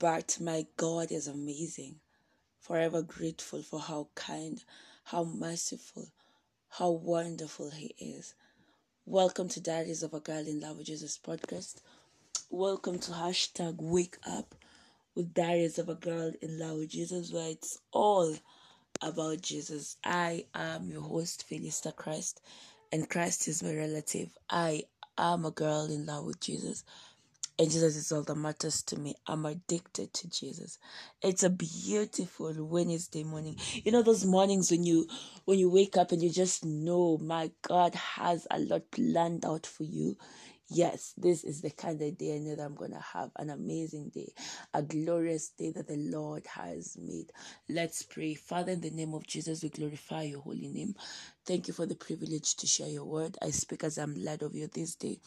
but my God is amazing. Forever grateful for how kind, how merciful, how wonderful He is. Welcome to Diaries of a Girl in Love with Jesus podcast. Welcome to hashtag Wake Up with Diaries of a Girl in Love with Jesus, where it's all about Jesus. I am your host, Felista Christ, and Christ is my relative. I am a girl in love with Jesus. And Jesus is all that matters to me. I'm addicted to Jesus. It's a beautiful Wednesday morning. You know those mornings when you when you wake up and you just know my God has a lot planned out for you. Yes, this is the kind of day I know that I'm to have an amazing day, a glorious day that the Lord has made. Let's pray. Father, in the name of Jesus, we glorify your holy name. Thank you for the privilege to share your word. I speak as I'm led of you this day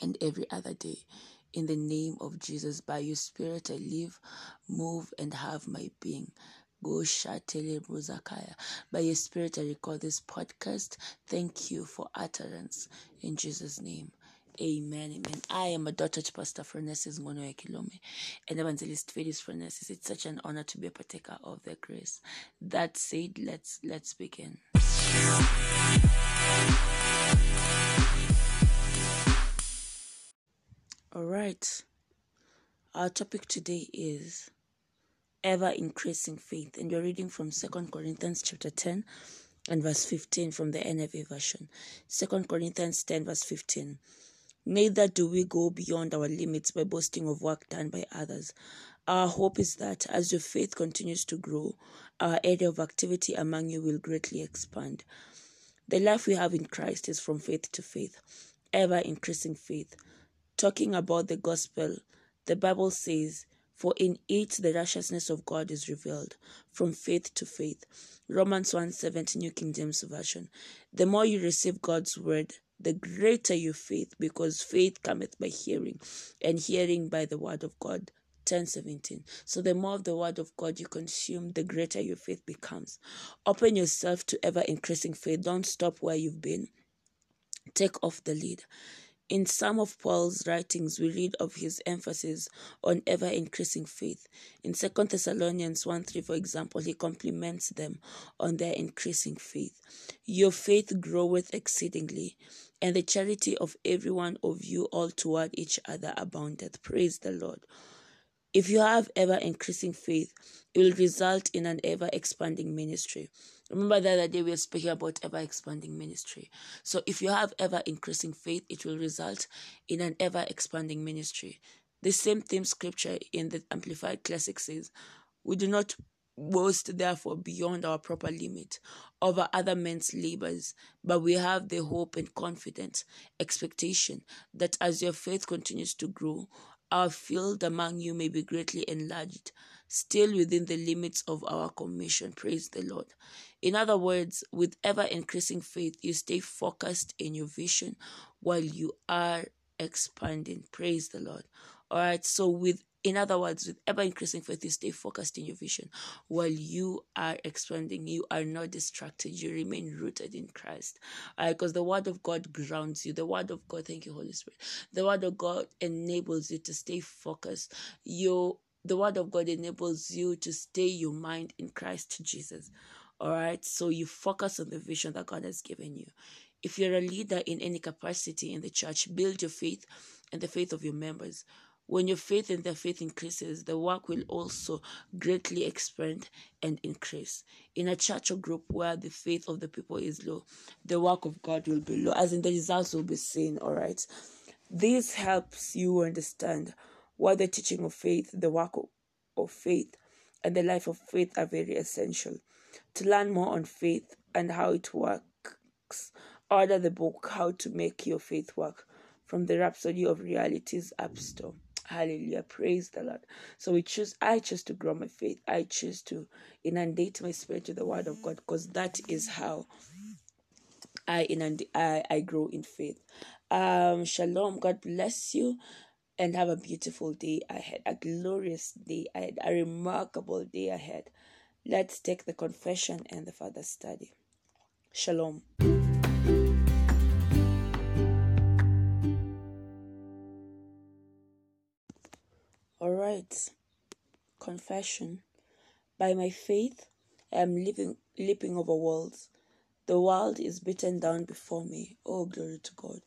and every other day. In the name of Jesus, by your Spirit, I live, move, and have my being. By your Spirit, I record this podcast. Thank you for utterance. In Jesus' name. Amen, amen. I am a daughter to Pastor Phronesis Monoe Kilome and Evangelist Felix Phronesis. It's such an honor to be a partaker of their grace. That said, let's let's begin. All right. Our topic today is ever increasing faith, and we're reading from Second Corinthians chapter 10 and verse 15 from the NIV version. Second Corinthians 10 verse 15. Neither do we go beyond our limits by boasting of work done by others. Our hope is that as your faith continues to grow, our area of activity among you will greatly expand. The life we have in Christ is from faith to faith, ever increasing faith. Talking about the gospel, the Bible says, For in it the righteousness of God is revealed, from faith to faith. Romans 1 7, New King James Version. The more you receive God's word, the greater your faith, because faith cometh by hearing, and hearing by the word of God. 10 17. So, the more of the word of God you consume, the greater your faith becomes. Open yourself to ever increasing faith. Don't stop where you've been. Take off the lead. In some of Paul's writings, we read of his emphasis on ever increasing faith. In 2 Thessalonians 1 3, for example, he compliments them on their increasing faith. Your faith groweth exceedingly, and the charity of every one of you all toward each other aboundeth. Praise the Lord. If you have ever increasing faith, it will result in an ever expanding ministry. Remember the other day we were speaking about ever expanding ministry. So if you have ever increasing faith, it will result in an ever expanding ministry. The same theme scripture in the Amplified Classic says, We do not boast therefore beyond our proper limit over other men's labors, but we have the hope and confident expectation that as your faith continues to grow, our field among you may be greatly enlarged, still within the limits of our commission. Praise the Lord. In other words, with ever increasing faith, you stay focused in your vision while you are expanding. Praise the Lord. All right. So, with in other words, with ever increasing faith, you stay focused in your vision while you are expanding. You are not distracted. You remain rooted in Christ. Because the word of God grounds you. The word of God, thank you, Holy Spirit. The word of God enables you to stay focused. You the word of God enables you to stay your mind in Christ Jesus. All right. So you focus on the vision that God has given you. If you're a leader in any capacity in the church, build your faith and the faith of your members. When your faith and their faith increases, the work will also greatly expand and increase. In a church or group where the faith of the people is low, the work of God will be low, as in the results will be seen, all right? This helps you understand why the teaching of faith, the work of faith, and the life of faith are very essential. To learn more on faith and how it works, order the book How to Make Your Faith Work from the Rhapsody of Realities App Store. Hallelujah. Praise the Lord. So we choose, I choose to grow my faith. I choose to inundate my spirit with the word of God because that is how I inundate, I, I grow in faith. Um, shalom. God bless you and have a beautiful day ahead, a glorious day ahead, a remarkable day ahead. Let's take the confession and the further study. Shalom. All right. Confession. By my faith, I am leaping, leaping over walls. The world is beaten down before me. Oh, glory to God.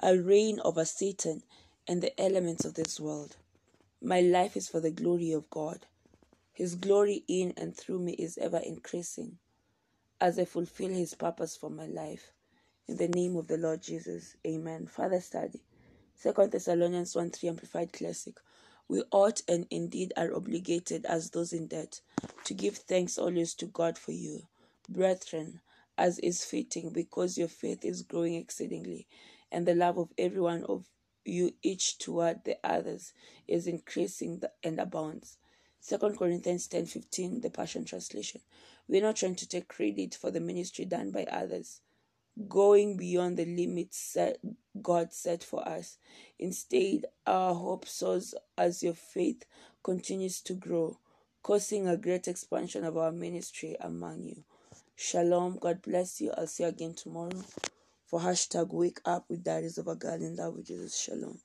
I reign over Satan and the elements of this world. My life is for the glory of God. His glory in and through me is ever increasing as I fulfill His purpose for my life. In the name of the Lord Jesus, amen. Father study. 2 Thessalonians 1 3 Amplified Classic. We ought and indeed are obligated as those in debt to give thanks always to God for you, brethren, as is fitting, because your faith is growing exceedingly, and the love of every one of you each toward the others is increasing and abounds. 2 Corinthians 10:15, the Passion Translation. We're not trying to take credit for the ministry done by others, going beyond the limits set, God set for us. Instead, our hope soars as your faith continues to grow, causing a great expansion of our ministry among you. Shalom. God bless you. I'll see you again tomorrow for hashtag wake up with diaries of a girl in love with Jesus. Shalom.